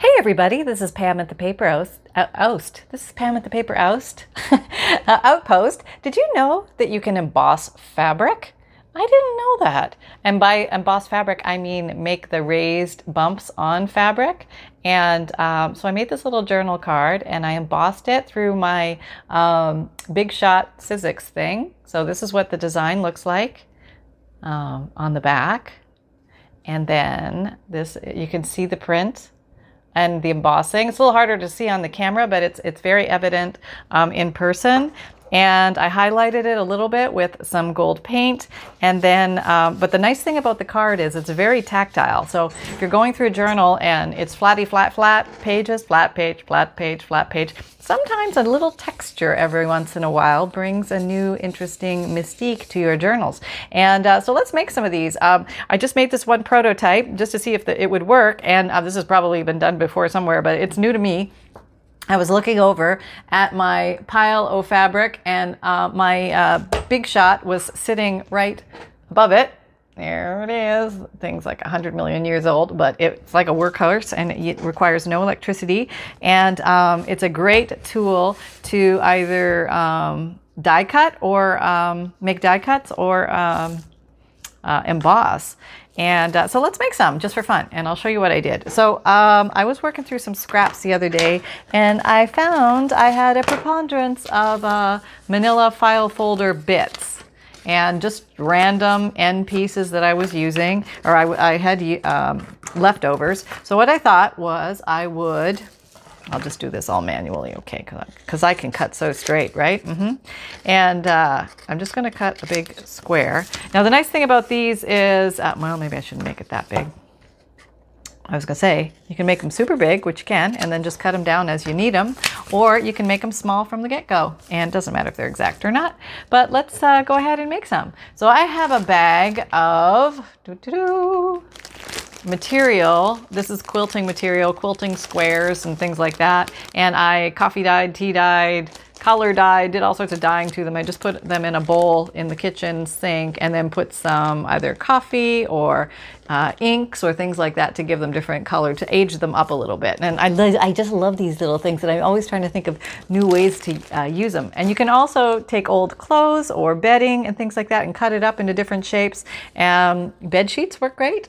Hey everybody, this is Pam at the Paper Oust. Uh, oust. This is Pam at the Paper Oust. uh, Outpost. Did you know that you can emboss fabric? I didn't know that. And by emboss fabric, I mean make the raised bumps on fabric. And um, so I made this little journal card and I embossed it through my um, Big Shot Sizzix thing. So this is what the design looks like um, on the back. And then this, you can see the print and the embossing. It's a little harder to see on the camera, but it's it's very evident um, in person and I highlighted it a little bit with some gold paint. And then, um, but the nice thing about the card is it's very tactile. So if you're going through a journal and it's flatty, flat, flat pages, flat page, flat page, flat page, sometimes a little texture every once in a while brings a new interesting mystique to your journals. And uh, so let's make some of these. Um, I just made this one prototype just to see if the, it would work. And uh, this has probably been done before somewhere, but it's new to me. I was looking over at my pile of fabric, and uh, my uh, big shot was sitting right above it. There it is. Thing's like 100 million years old, but it's like a workhorse and it requires no electricity. And um, it's a great tool to either um, die cut or um, make die cuts or um, uh, emboss. And uh, so let's make some just for fun, and I'll show you what I did. So um, I was working through some scraps the other day, and I found I had a preponderance of uh, manila file folder bits and just random end pieces that I was using, or I, I had um, leftovers. So what I thought was I would I'll just do this all manually, okay? Because I can cut so straight, right? Mm-hmm. And uh, I'm just going to cut a big square. Now, the nice thing about these is, uh, well, maybe I shouldn't make it that big. I was going to say, you can make them super big, which you can, and then just cut them down as you need them, or you can make them small from the get-go, and it doesn't matter if they're exact or not. But let's uh, go ahead and make some. So I have a bag of material. This is quilting material, quilting squares and things like that. And I coffee dyed, tea dyed, color dyed, did all sorts of dyeing to them. I just put them in a bowl in the kitchen sink and then put some either coffee or uh, inks or things like that to give them different color to age them up a little bit. And I, I just love these little things and I'm always trying to think of new ways to uh, use them. And you can also take old clothes or bedding and things like that and cut it up into different shapes. Um, bed sheets work great.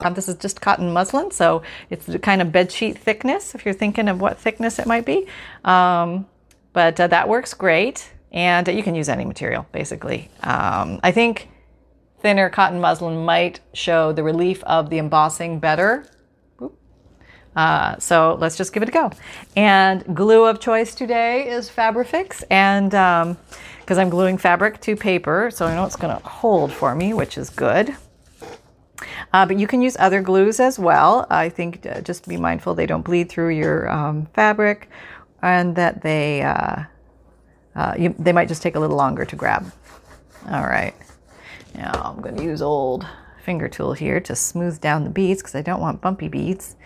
Um, this is just cotton muslin, so it's the kind of bed sheet thickness if you're thinking of what thickness it might be. Um, but uh, that works great, and uh, you can use any material basically. Um, I think thinner cotton muslin might show the relief of the embossing better. Uh, so let's just give it a go. And glue of choice today is Fabrifix, and because um, I'm gluing fabric to paper, so I know it's going to hold for me, which is good. Uh, but you can use other glues as well. I think uh, just be mindful they don't bleed through your um, fabric and that they, uh, uh you, they might just take a little longer to grab. All right. Now I'm going to use old finger tool here to smooth down the beads because I don't want bumpy beads.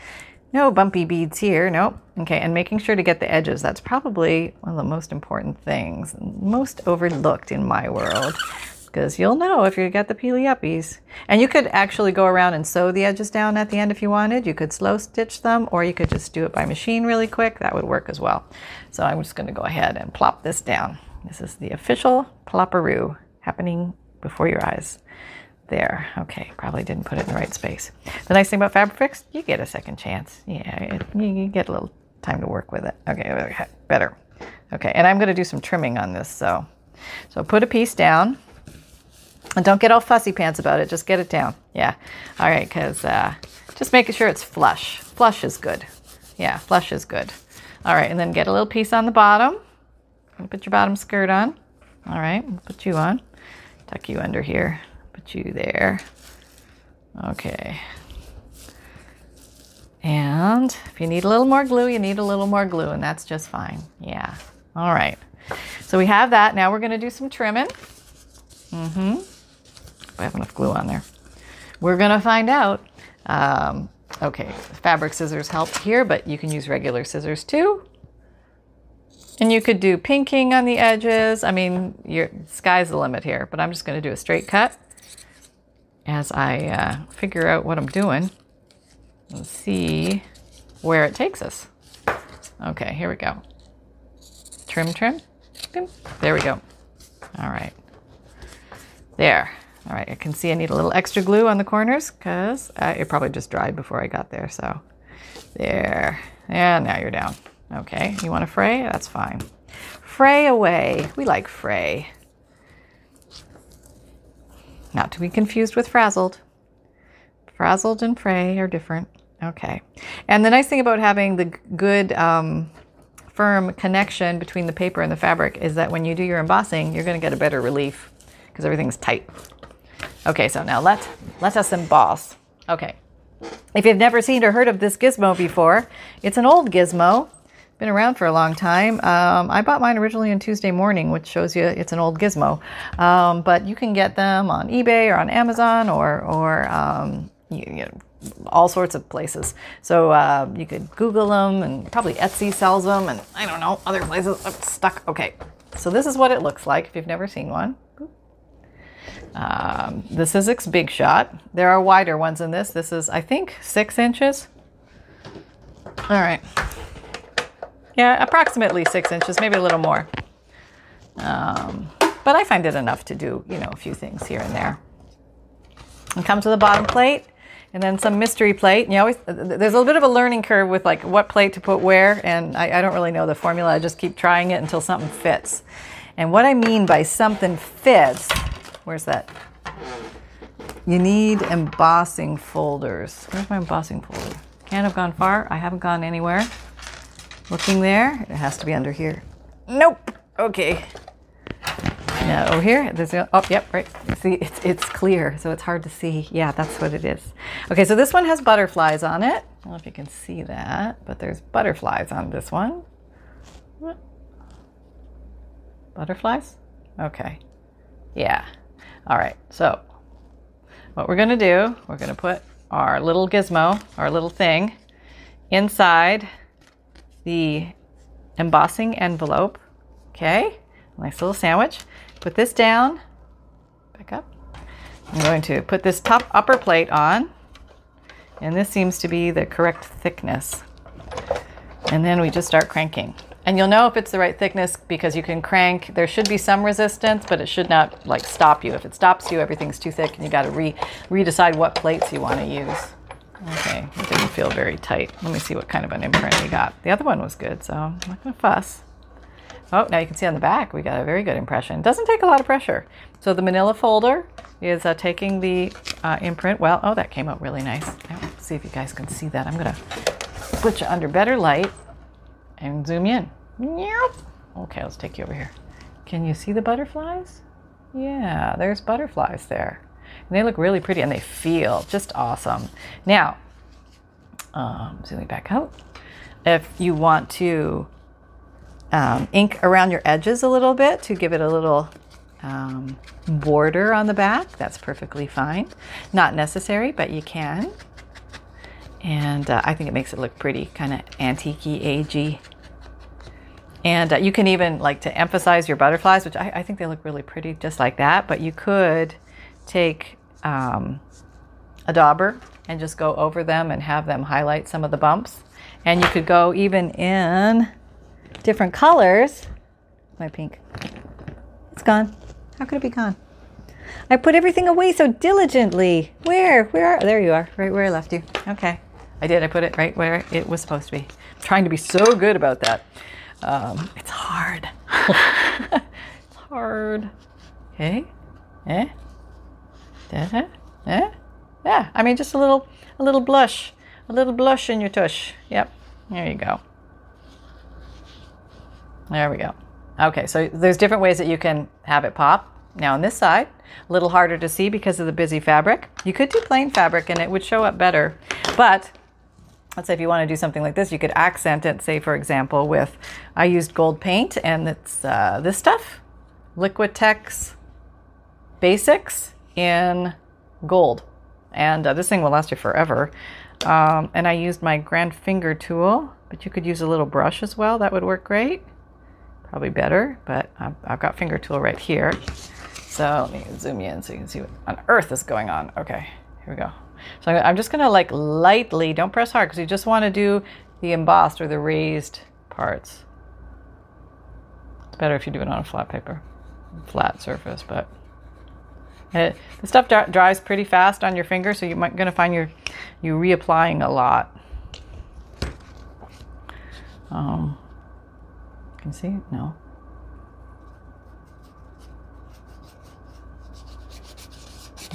No bumpy beads here, nope. Okay, and making sure to get the edges. That's probably one of the most important things, most overlooked in my world because you'll know if you got the peely uppies. And you could actually go around and sew the edges down at the end if you wanted. You could slow stitch them or you could just do it by machine really quick. That would work as well. So I'm just going to go ahead and plop this down. This is the official plopperoo happening before your eyes. There. Okay, probably didn't put it in the right space. The nice thing about Fabrifix, you get a second chance. Yeah, it, you get a little time to work with it. Okay, better. Okay, and I'm going to do some trimming on this. So, so put a piece down. And don't get all fussy pants about it. Just get it down. Yeah. All right. Because uh, just making sure it's flush. Flush is good. Yeah, flush is good. All right. And then get a little piece on the bottom. Put your bottom skirt on. All right. Put you on. Tuck you under here. Put you there. Okay. And if you need a little more glue, you need a little more glue, and that's just fine. Yeah. All right. So we have that. Now we're going to do some trimming. Mm-hmm. I have enough glue on there. We're to find out. Um, okay, fabric scissors help here, but you can use regular scissors too. And you could do pinking on the edges. I mean, your sky's the limit here, but I'm just to do a straight cut as I uh, figure out what I'm doing and see where it takes us. Okay, here we go. Trim, trim. There we go. All right. There. All right, I can see I need a little extra glue on the corners because uh, it probably just dried before I got there. So there. And now you're down. Okay, you want to fray? That's fine. Fray away. We like fray. Not to be confused with frazzled. Frazzled and fray are different. Okay. And the nice thing about having the good um, firm connection between the paper and the fabric is that when you do your embossing, you're going to get a better relief because everything's tight. Okay, so now let, let us emboss. Okay. If you've never seen or heard of this gizmo before, it's an old gizmo. Been around for a long time. Um, I bought mine originally on Tuesday morning, which shows you it's an old gizmo. Um, but you can get them on eBay or on Amazon or, or um, you, you know, all sorts of places. So uh, you could Google them, and probably Etsy sells them, and I don't know other places. I'm stuck. Okay, so this is what it looks like if you've never seen one. Um, this is Sizzix Big Shot. There are wider ones in this. This is, I think, six inches. All right. Yeah, approximately six inches, maybe a little more. Um, but I find it enough to do, you know, a few things here and there. And come to the bottom plate and then some mystery plate. And you always there's a little bit of a learning curve with like what plate to put where, and I, I, don't really know the formula. I just keep trying it until something fits. And what I mean by something fits, where's that? You need embossing folders. Where's my embossing folder? Can't have gone far. I haven't gone anywhere. Looking there, it has to be under here. Nope. Okay. Now over here, there's a, oh, yep, right. See, it's, it's clear, so it's hard to see. Yeah, that's what it is. Okay, so this one has butterflies on it. I don't know if you can see that, but there's butterflies on this one. Butterflies? Okay. Yeah. All right, so what we're gonna do, we're gonna put our little gizmo, our little thing, inside the embossing envelope. Okay, nice little sandwich. Put this down, back up. I'm going to put this top upper plate on, and this seems to be the correct thickness. And then we just start cranking. And you'll know if it's the right thickness because you can crank. There should be some resistance, but it should not like stop you. If it stops you, everything's too thick and you got to re redecide what plates you want to use. Okay, it didn't feel very tight. Let me see what kind of an imprint we got. The other one was good, so I'm not to fuss. Oh, now you can see on the back we got a very good impression. Doesn't take a lot of pressure. So the manila folder is uh, taking the uh, imprint. Well, oh, that came out really nice. See if you guys can see that. I'm to put you under better light and zoom in. Yep. Okay, let's take you over here. Can you see the butterflies? Yeah, there's butterflies there. And they look really pretty and they feel just awesome. Now, um, zooming back out. If you want to um, ink around your edges a little bit to give it a little um, border on the back. That's perfectly fine. Not necessary, but you can. And uh, I think it makes it look pretty, kind of antique agey. And uh, you can even like to emphasize your butterflies, which I, I, think they look really pretty just like that. But you could take um, a dauber and just go over them and have them highlight some of the bumps. And you could go even in different colors. My pink. It's gone. How could it be gone? I put everything away so diligently. Where? Where? Are, there you are, right where I left you. Okay. I did. I put it right where it was supposed to be. I'm trying to be so good about that. Um, it's hard. it's hard. Okay. Eh? Da-da? Eh? Yeah. I mean, just a little, a little blush, a little blush in your tush. Yep. There you go. There we go. Okay, so there's different ways that you can have it pop. Now on this side, a little harder to see because of the busy fabric. You could do plain fabric and it would show up better, but let's say if you want to do something like this, you could accent it, say, for example, with I used gold paint and it's uh, this stuff Liquitex Basics in gold. And uh, this thing will last you forever. Um, and I used my grand finger tool, but you could use a little brush as well. That would work great. Probably better, but I've, I've got finger tool right here. So let me zoom you in so you can see what on earth is going on. Okay, here we go. So I'm just gonna like lightly, don't press hard because you just wanna do the embossed or the raised parts. It's better if you do it on a flat paper, flat surface, but it, the stuff dries pretty fast on your finger, so you're going to find you're, you reapplying a lot. Um, can see? No.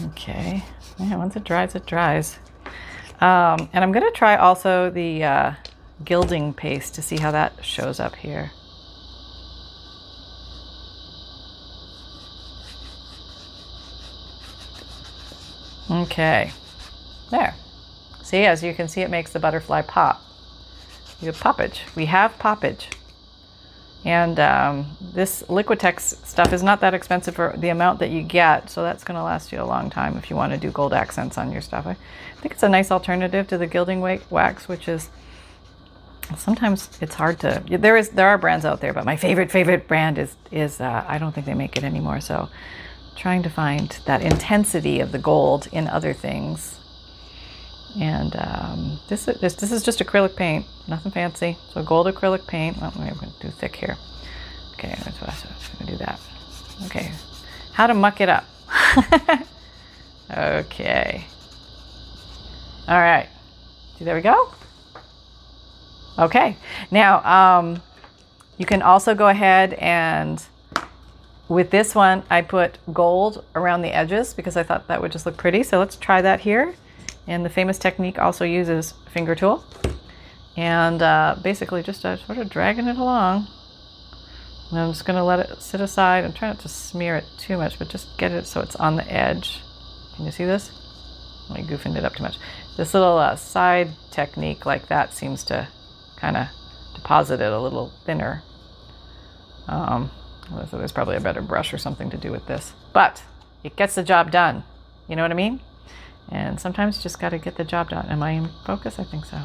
Okay. Yeah, once it dries, it dries. Um, and I'm going to try also the uh, gilding paste to see how that shows up here. Okay, there. See, as you can see, it makes the butterfly pop. You have poppage. We have poppage. And um, this Liquitex stuff is not that expensive for the amount that you get, so that's going to last you a long time if you want to do gold accents on your stuff. I think it's a nice alternative to the gilding wax, which is sometimes it's hard to. There is there are brands out there, but my favorite favorite brand is is uh, I don't think they make it anymore. So trying to find that intensity of the gold in other things. And um, this, this, this is just acrylic paint, nothing fancy. So gold acrylic paint. Well, I'm going to do thick here. Okay, that's what I'm going to do that. Okay, how to muck it up. okay. All right. There we go. Okay. Now, um, you can also go ahead and with this one, I put gold around the edges because I thought that would just look pretty. So let's try that here. And the famous technique also uses finger tool. And uh, basically just uh, sort of dragging it along. And I'm just going to let it sit aside. I'm trying not to smear it too much, but just get it so it's on the edge. Can you see this? I goofing it up too much. This little uh, side technique like that seems to kind of deposit it a little thinner. Um, so there's probably a better brush or something to do with this. But it gets the job done. You know what I mean? And sometimes you just got to get the job done. Am I in focus? I think so.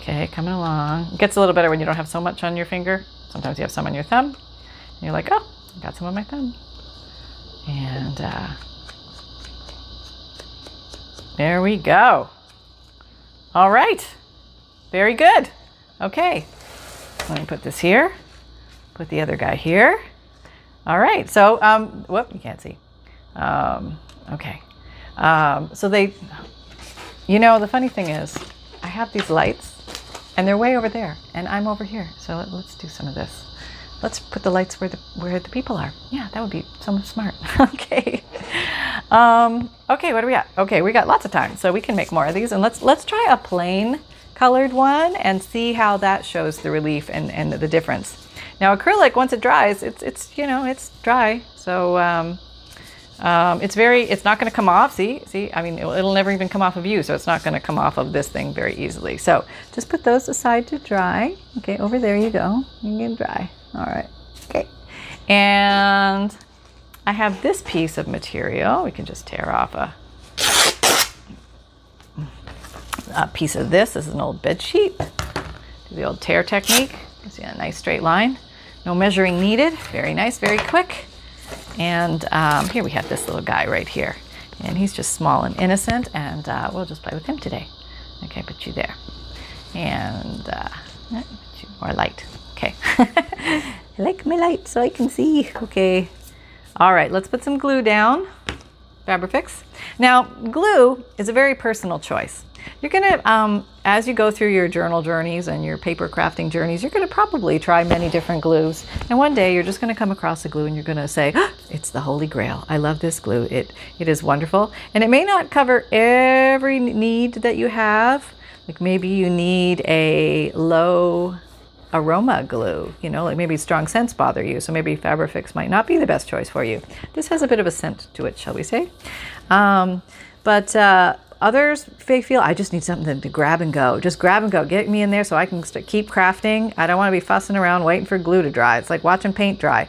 Okay, coming along. It gets a little better when you don't have so much on your finger. Sometimes you have some on your thumb. And you're like, oh, I got some on my thumb. And uh, there we go. All right. Very good. Okay. Let me put this here. Put the other guy here. All right. So, um, whoop, you can't see. Um, okay. Um, so they, you know, the funny thing is, I have these lights, and they're way over there, and I'm over here. So let, us do some of this. Let's put the lights where the where the people are. Yeah, that would be so smart. okay. Um, okay, what do we got? Okay, we got lots of time, so we can make more of these, and let's let's try a plain colored one and see how that shows the relief and, and the difference. Now acrylic, once it dries, it's it's you know it's dry, so um, um, it's very it's not going to come off. See, see, I mean it'll, it'll, never even come off of you, so it's not going to come off of this thing very easily. So just put those aside to dry. Okay, over there you go. You can dry. All right. Okay, and I have this piece of material. We can just tear off a a piece of this. This is an old bed sheet. Do the old tear technique. You see a nice straight line. No measuring needed. Very nice, very quick. And um, here we have this little guy right here. And he's just small and innocent, and uh, we'll just play with him today. Okay, put you there. And uh, put you more light. Okay. I like my light so I can see. Okay. All right, let's put some glue down. Fabrifix. Now, glue is a very personal choice. You're going to, um, as you go through your journal journeys and your paper crafting journeys, you're going to probably try many different glues. And one day you're just going to come across a glue and you're going to say, it's the holy grail. I love this glue. It, it is wonderful. And it may not cover every need that you have. Like maybe you need a low aroma glue, you know, like maybe strong scents bother you. So maybe Fabrifix might not be the best choice for you. This has a bit of a scent to it, shall we say. Um, but uh, others may feel I just need something to grab and go. Just grab and go. Get me in there so I can keep crafting. I don't want to be fussing around waiting for glue to dry. It's like watching paint dry.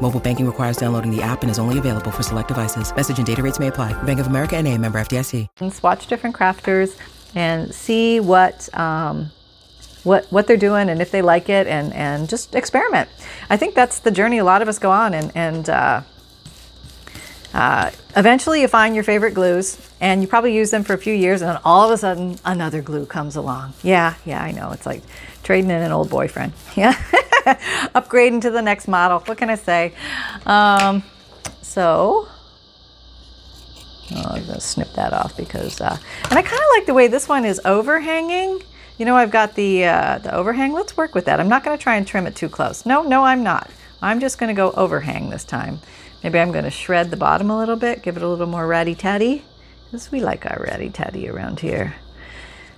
Mobile banking requires downloading the app and is only available for select devices. Message and data rates may apply. Bank of America and a member FDIC. Watch different crafters and see what um, what what they're doing and if they like it and and just experiment. I think that's the journey a lot of us go on and and uh, uh, eventually you find your favorite glues and you probably use them for a few years and then all of a sudden another glue comes along. Yeah, yeah, I know. It's like trading in an old boyfriend. Yeah, upgrading to the next model. What can I say? Um, so Oh, I'm to snip that off because, uh, and I kind of like the way this one is overhanging. You know, I've got the, uh, the overhang. Let's work with that. I'm not to try and trim it too close. No, no, I'm not. I'm just to go overhang this time. Maybe I'm to shred the bottom a little bit, give it a little more ratty-tatty, because we like our ratty-tatty around here.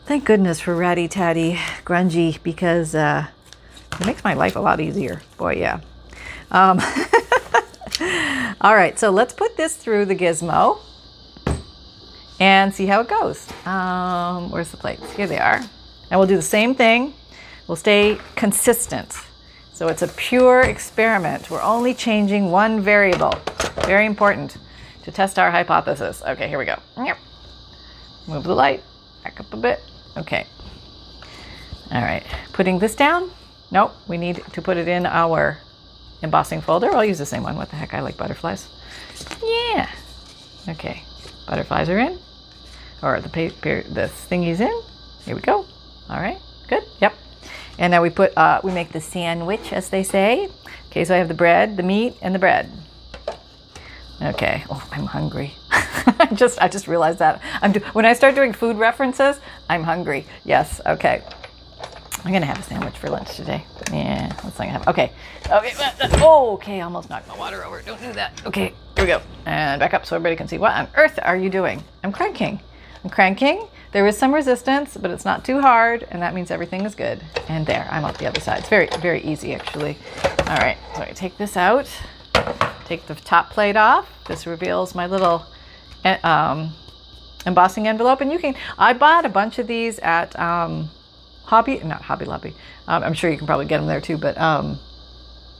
Thank goodness for ratty-tatty grungy, because uh, it makes my life a lot easier. Boy, yeah. Um, all right, so let's put this through the gizmo and see how it goes. Um, where's the plates? Here they are. And we'll do the same thing. We'll stay consistent. So it's a pure experiment. We're only changing one variable. Very important to test our hypothesis. Okay, here we go. Move the light back up a bit. Okay. All right. Putting this down. Nope. We need to put it in our embossing folder. I'll use the same one. What the heck? I like butterflies. Yeah. Okay. Butterflies are in. Or the paper, the thingy's in. Here we go. All right. Good. Yep. And now we put, uh, we make the sandwich, as they say. Okay, so I have the bread, the meat, and the bread. Okay. Oh, I'm hungry. I just, I just realized that. I'm do- when I start doing food references, I'm hungry. Yes. Okay. I'm gonna have a sandwich for lunch today. Yeah, that's not gonna happen. Okay. Okay. Uh, uh, oh, okay. Almost knocked my water over. Don't do that. Okay. Here we go. And back up so everybody can see. What on earth are you doing? I'm cranking. I'm cranking. There is some resistance, but it's not too hard, and that means everything is good. And there, I'm off the other side. It's very, very easy, actually. All right, so I take this out, take the top plate off. This reveals my little um, embossing envelope, and you can. I bought a bunch of these at um, Hobby, not Hobby Lobby. Um, I'm sure you can probably get them there too, but um,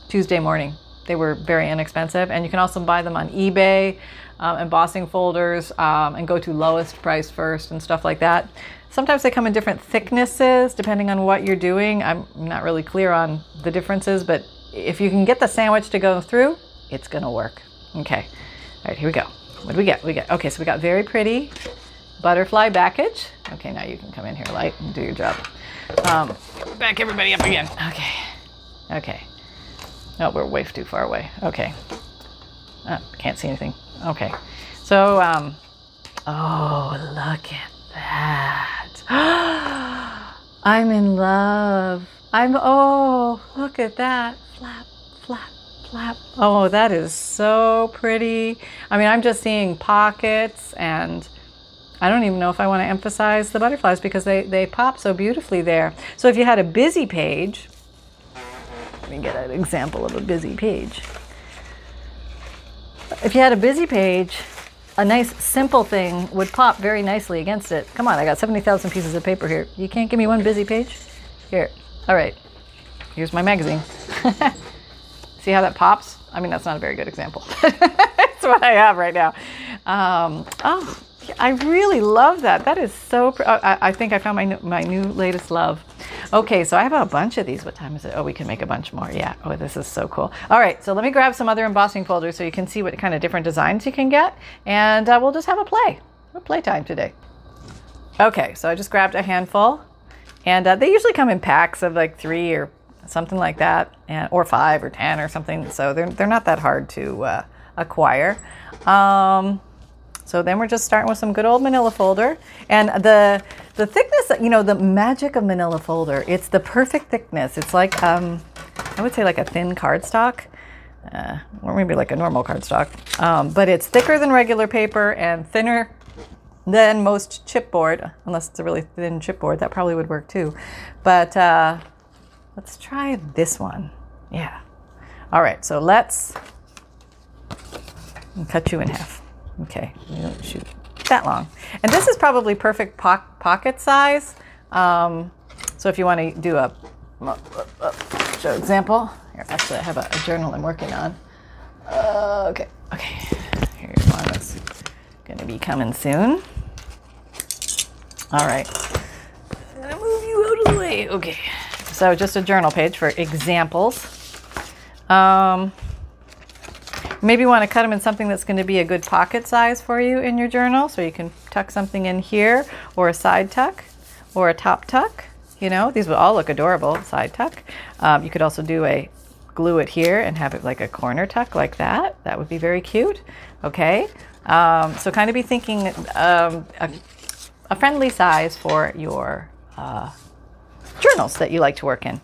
Tuesday morning. They were very inexpensive, and you can also buy them on eBay um, embossing folders um, and go to lowest price first and stuff like that. Sometimes they come in different thicknesses depending on what you're doing. I'm not really clear on the differences, but if you can get the sandwich to go through, it's gonna work. Okay, all right, here we go. What do we get? We get okay. So we got very pretty butterfly backage. Okay, now you can come in here, light, and do your job. Um, back everybody up again. Okay, okay. No, we're way too far away. Okay, uh, can't see anything. Okay. So, um, oh, look at that. I'm in love. I'm, oh, look at that. Flap, flap, flap. Oh, that is so pretty. I mean, I'm just seeing pockets and I don't even know if I want to emphasize the butterflies because they, they pop so beautifully there. So if you had a busy page, let me get an example of a busy page if you had a busy page, a nice simple thing would pop very nicely against it. Come on, I got 70,000 pieces of paper here. You can't give me one busy page? Here. All right. Here's my magazine. See how that pops? I mean, that's not a very good example. that's what I have right now. Um, oh, I really love that. That is so. Pr- oh, I, I, think I found my new, my new latest love. Okay, so I have a bunch of these. What time is it? Oh, we can make a bunch more. Yeah. Oh, this is so cool. All right, so let me grab some other embossing folders so you can see what kind of different designs you can get, and uh, we'll just have a play. A play time today. Okay, so I just grabbed a handful, and uh, they usually come in packs of like three or something like that, and or five or ten or something. So they're they're not that hard to uh, acquire. Um, so then we're just starting with some good old manila folder. And the, the thickness you know, the magic of manila folder. It's the perfect thickness. It's like, um, I would say like a thin cardstock, uh, or maybe like a normal cardstock. Um, but it's thicker than regular paper and thinner than most chipboard, unless it's a really thin chipboard. That probably would work too. But uh, let's try this one. Yeah. All right, so let's cut you in half. Okay, don't shoot that long. And this is probably perfect po- pocket size. Um, so if you want to do a show example, here, actually I have a, a journal I'm working on. Uh, okay, okay, here's one that's going to be coming soon. All right, I'm gonna move you out of the way. Okay, so just a journal page for examples. Um, maybe you want to cut them in something that's going to be a good pocket size for you in your journal. So you can tuck something in here or a side tuck or a top tuck. You know, these would all look adorable, side tuck. Um, you could also do a glue it here and have it like a corner tuck like that. That would be very cute. Okay. Um, so kind of be thinking um, a, a, friendly size for your uh, journals that you like to work in.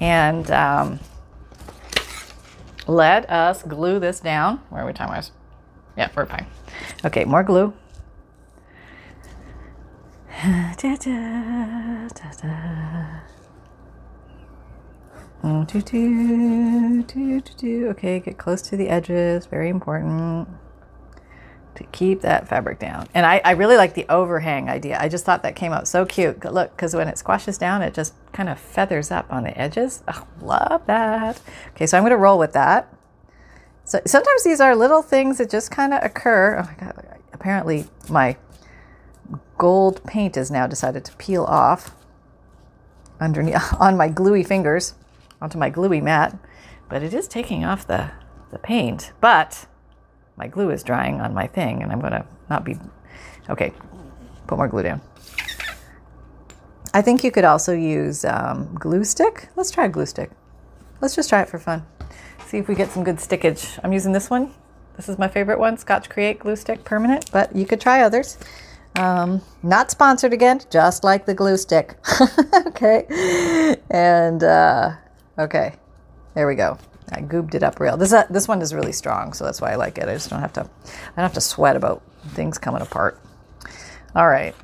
And um, let us glue this down. Where are we time wise? Yeah, we're fine. Okay, more glue. da, da, da, Okay, get close to the edges. Very important to keep that fabric down. And I, I really like the overhang idea. I just thought that came out so cute. Look, because when it squashes down, it just kind of feathers up on the edges. Oh, love that. Okay, so I'm going to roll with that. So sometimes these are little things that just kind of occur. Oh my God, apparently my gold paint has now decided to peel off underneath on my gluey fingers onto my gluey mat, but it is taking off the, the paint. But my glue is drying on my thing, and I'm going to not be. Okay, put more glue down. I think you could also use um, glue stick. Let's try a glue stick. Let's just try it for fun. See if we get some good stickage. I'm using this one. This is my favorite one, Scotch Create Glue Stick Permanent, but you could try others. Um, not sponsored again, just like the glue stick. okay. And, uh, okay. There we go. I goobed it up real. This uh, this one is really strong, so that's why I like it. I just don't have to I don't have to sweat about things coming apart. All right.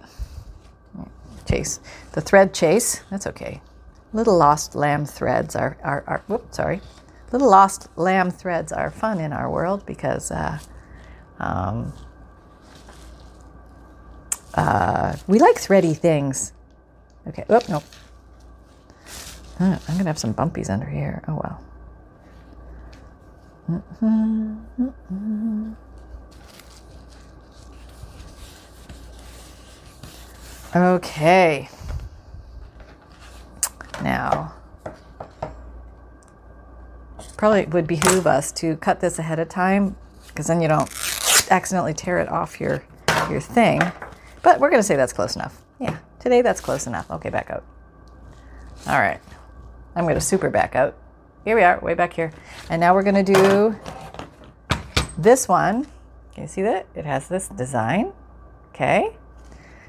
Chase. The thread chase. That's okay. Little lost lamb threads are are, are whoop, sorry. Little lost lamb threads are fun in our world because uh, um, uh, we like thready things. Okay. Oh no. I'm gonna have some bumpies under here. Oh well. Okay. Now, probably would behoove us to cut this ahead of time because then you don't accidentally tear it off your your thing. But we're going to say that's close enough. Yeah, today that's close enough. Okay, back out. All right. I'm going to super back out. Here we are, way back here. And now we're going to do this one. Can you see that? It has this design. Okay.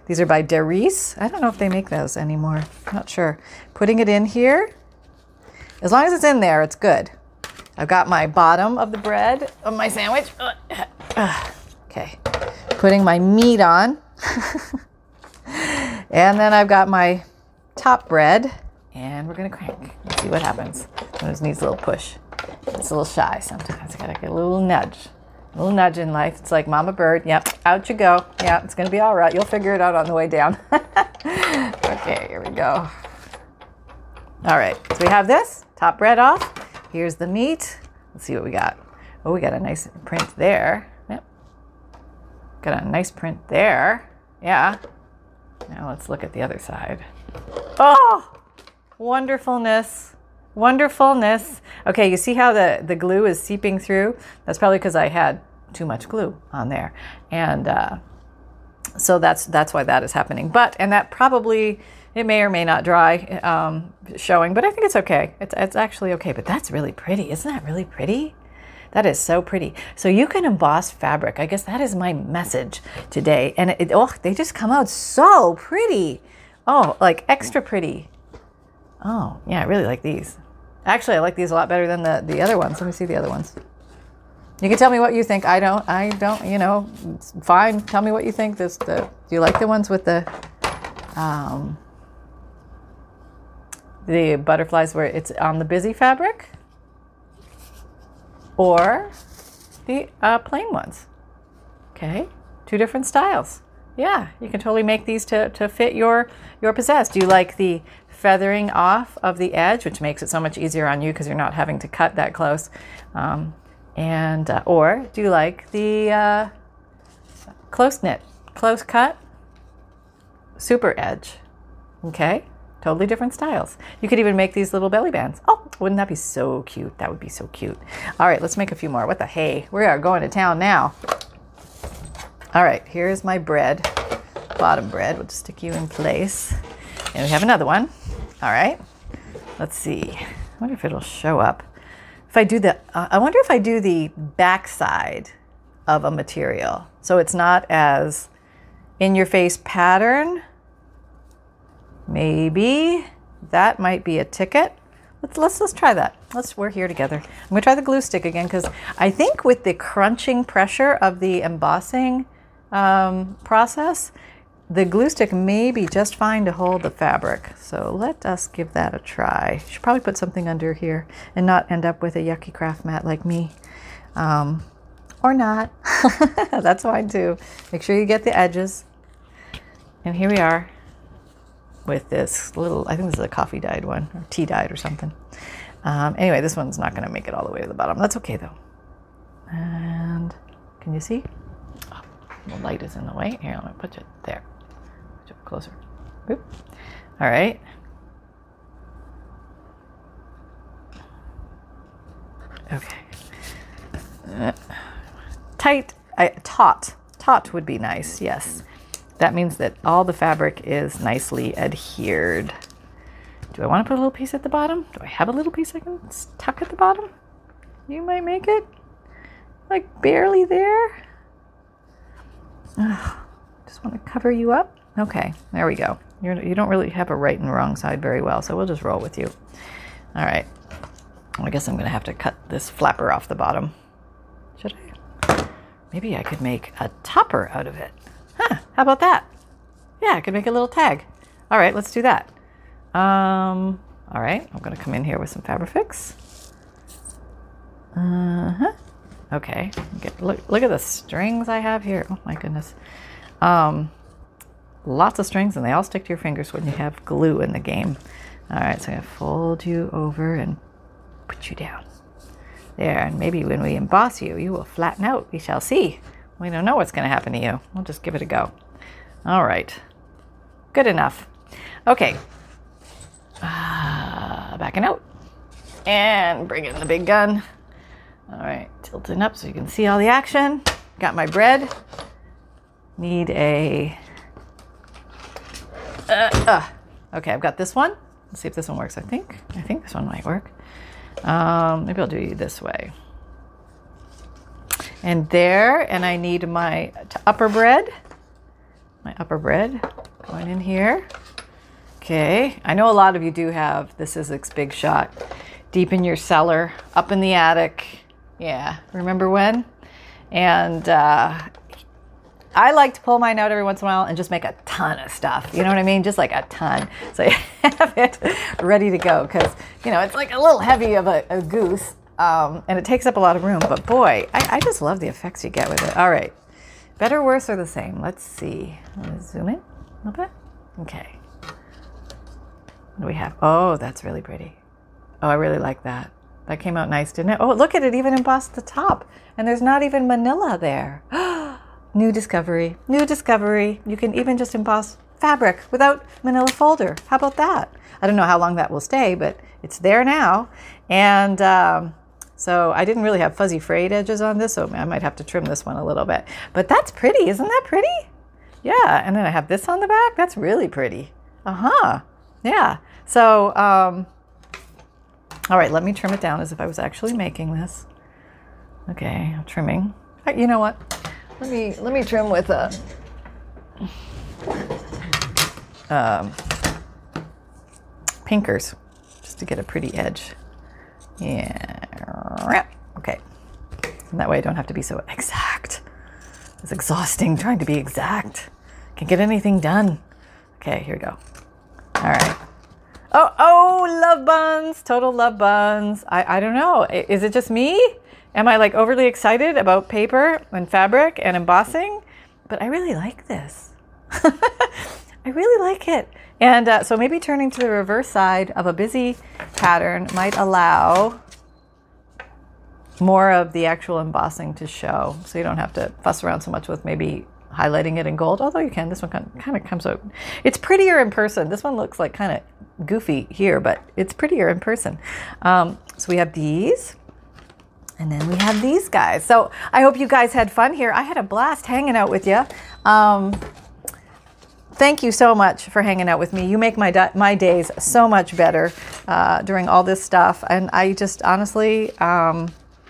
These are by Darice. I don't know if they make those anymore. Not sure. Putting it in here. As long as it's in there, it's good. I've got my bottom of the bread of my sandwich. Okay. Putting my meat on. and then I've got my top bread and we're gonna crank. Let's see what happens. It needs a little push. It's a little shy sometimes. I gotta get a little nudge. A little nudge in life. It's like Mama Bird. Yep, out you go. Yeah, it's gonna be all right. You'll figure it out on the way down. okay, here we go. All right, so we have this top bread off. Here's the meat. Let's see what we got. Oh, we got a nice print there. Yep. Got a nice print there. Yeah. Now let's look at the other side. Oh, Wonderfulness. Wonderfulness. Okay, you see how the, the glue is seeping through? That's probably because I had too much glue on there. And uh, so that's that's why that is happening. But, and that probably, it may or may not dry um, showing, but I think it's okay. It's, it's actually okay. But that's really pretty. Isn't that really pretty? That is so pretty. So you can emboss fabric. I guess that is my message today. And it, oh, they just come out so pretty. Oh, like extra pretty. Oh, yeah, I really like these. Actually, I like these a lot better than the, the other ones. Let me see the other ones. You can tell me what you think. I don't. I don't. You know, it's fine. Tell me what you think. This. The. Do you like the ones with the, um, the butterflies where it's on the busy fabric, or the uh, plain ones? Okay, two different styles. Yeah, you can totally make these to, to fit your your possess. Do you like the feathering off of the edge, which makes it so much easier on you because you're not having to cut that close? Um, and uh, or do you like the uh, close knit, close cut, super edge? Okay, totally different styles. You could even make these little belly bands. Oh, wouldn't that be so cute? That would be so cute. All right, let's make a few more. What the hey? We are going to town now. All right, here's my bread, bottom bread. We'll just stick you in place. And we have another one. All right, let's see. I wonder if it'll show up. If I do the, uh, I wonder if I do the backside of a material. So it's not as in your face pattern. Maybe that might be a ticket. Let's, let's, let's try that. Let's, we're here together. I'm gonna try the glue stick again because I think with the crunching pressure of the embossing um, process, the glue stick may be just fine to hold the fabric. So let us give that a try. Should probably put something under here and not end up with a yucky craft mat like me. Um, or not. That's fine too. Make sure you get the edges. And here we are with this little, I think this is a coffee dyed one or tea dyed or something. Um, anyway, this one's not going to make it all the way to the bottom. That's okay though. And can you see? The light is in the way. Here, let me put it there. Put it closer. Oop. All right. Okay. Uh, tight, I, taut. Taut would be nice, yes. That means that all the fabric is nicely adhered. Do I want to put a little piece at the bottom? Do I have a little piece I can tuck at the bottom? You might make it like barely there. Ugh, just want to cover you up. Okay, there we go. You're, you don't really have a right and wrong side very well, so we'll just roll with you. All right. I guess I'm going to have to cut this flapper off the bottom. Should I? Maybe I could make a topper out of it. Huh, how about that? Yeah, I could make a little tag. All right, let's do that. Um, all right, I'm going to come in here with some Fabrifix. Uh-huh. Okay, Get, look, look at the strings I have here. Oh my goodness. Um, lots of strings and they all stick to your fingers when you have glue in the game. All right, so I'm to fold you over and put you down. There, and maybe when we emboss you, you will flatten out. We shall see. We don't know what's going to happen to you. We'll just give it a go. All right. Good enough. Okay. Uh, backing out. And bring in the big gun. All right. Tilting up so you can see all the action. Got my bread. Need a. Uh, uh. Okay, I've got this one. Let's see if this one works. I think. I think this one might work. Um, maybe I'll do you this way and there and I need my upper bread my upper bread going in here okay I know a lot of you do have this is Sizzix Big Shot deep in your cellar up in the attic yeah remember when and uh, I like to pull mine out every once in a while and just make a ton of stuff. You know what I mean? Just like a ton. So you have it ready to go because, you know, it's like a little heavy of a, a goose um, and it takes up a lot of room. But boy, I, I, just love the effects you get with it. All right. Better, worse, or the same? Let's see. Let's zoom in a little bit. Okay. What do we have? Oh, that's really pretty. Oh, I really like that. That came out nice, didn't it? Oh, look at it, even embossed the top. And there's not even manila there. new discovery. New discovery. You can even just emboss fabric without manila folder. How about that? I don't know how long that will stay, but it's there now. And um, so I didn't really have fuzzy frayed edges on this, so I might have to trim this one a little bit. But that's pretty, isn't that pretty? Yeah, and then I have this on the back. That's really pretty. Uh-huh. Yeah. So, um, all right, let me trim it down as if I was actually making this. Okay, I'm trimming. Uh, you know what? Let me let me trim with a um, pinkers just to get a pretty edge. Yeah. Okay. And that way I don't have to be so exact. It's exhausting trying to be exact. Can't get anything done. Okay, here we go. All right. Oh, oh, love buns, total love buns. I, I don't know. Is it just me? Am I like overly excited about paper and fabric and embossing? But I really like this. I really like it. And uh, so maybe turning to the reverse side of a busy pattern might allow more of the actual embossing to show. So you don't have to fuss around so much with maybe highlighting it in gold, although you can. This one kind of comes out. It's prettier in person. This one looks like kind of goofy here, but it's prettier in person. Um, so we have these. And then we have these guys. So I hope you guys had fun here. I had a blast hanging out with you. Um, thank you so much for hanging out with me. You make my my days so much better uh, during all this stuff, and I just honestly. Um,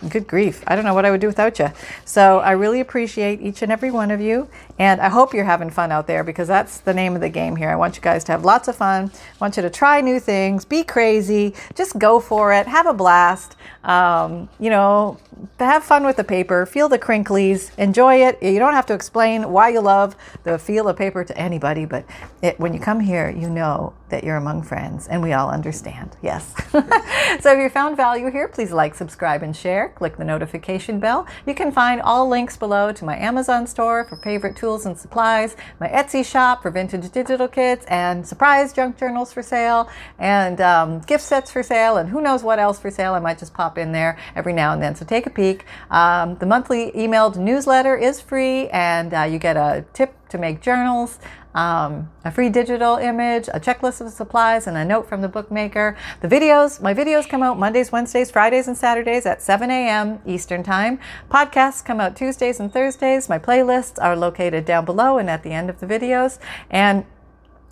good grief. I don't know what I would do without you. So I really appreciate each and every one of you. And I hope you're having fun out there because that's the name of the game here. I want you guys to have lots of fun. I want you to try new things, be crazy, just go for it, have a blast. Um, you know, have fun with the paper, feel the crinklies, enjoy it. You don't have to explain why you love the feel of paper to anybody, but it, when you come here, you know that you're among friends and we all understand. Yes. so if you found value here, please like, subscribe, and share. Click the notification bell. You can find all links below to my Amazon store for favorite tools and supplies, my Etsy shop for vintage digital kits, and surprise junk journals for sale, and um, gift sets for sale, and who knows what else for sale. I might just pop in there every now and then. So take a peek. Um, the monthly emailed newsletter is free, and uh, you get a tip to make journals um, a free digital image, a checklist of supplies, and a note from the bookmaker. The videos, my videos come out Mondays, Wednesdays, Fridays, and Saturdays at 7 a.m. Eastern Time. Podcasts come out Tuesdays and Thursdays. My playlists are located down below and at the end of the videos. And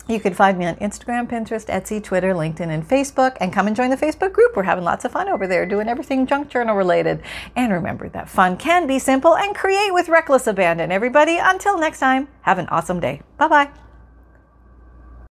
you can find me on Instagram, Pinterest, Etsy, Twitter, LinkedIn, and Facebook. And come and join the Facebook group. We're having lots of fun over there doing everything junk journal related. And remember that fun can be simple and create with reckless abandon. Everybody, until next time, have an awesome day. Bye bye.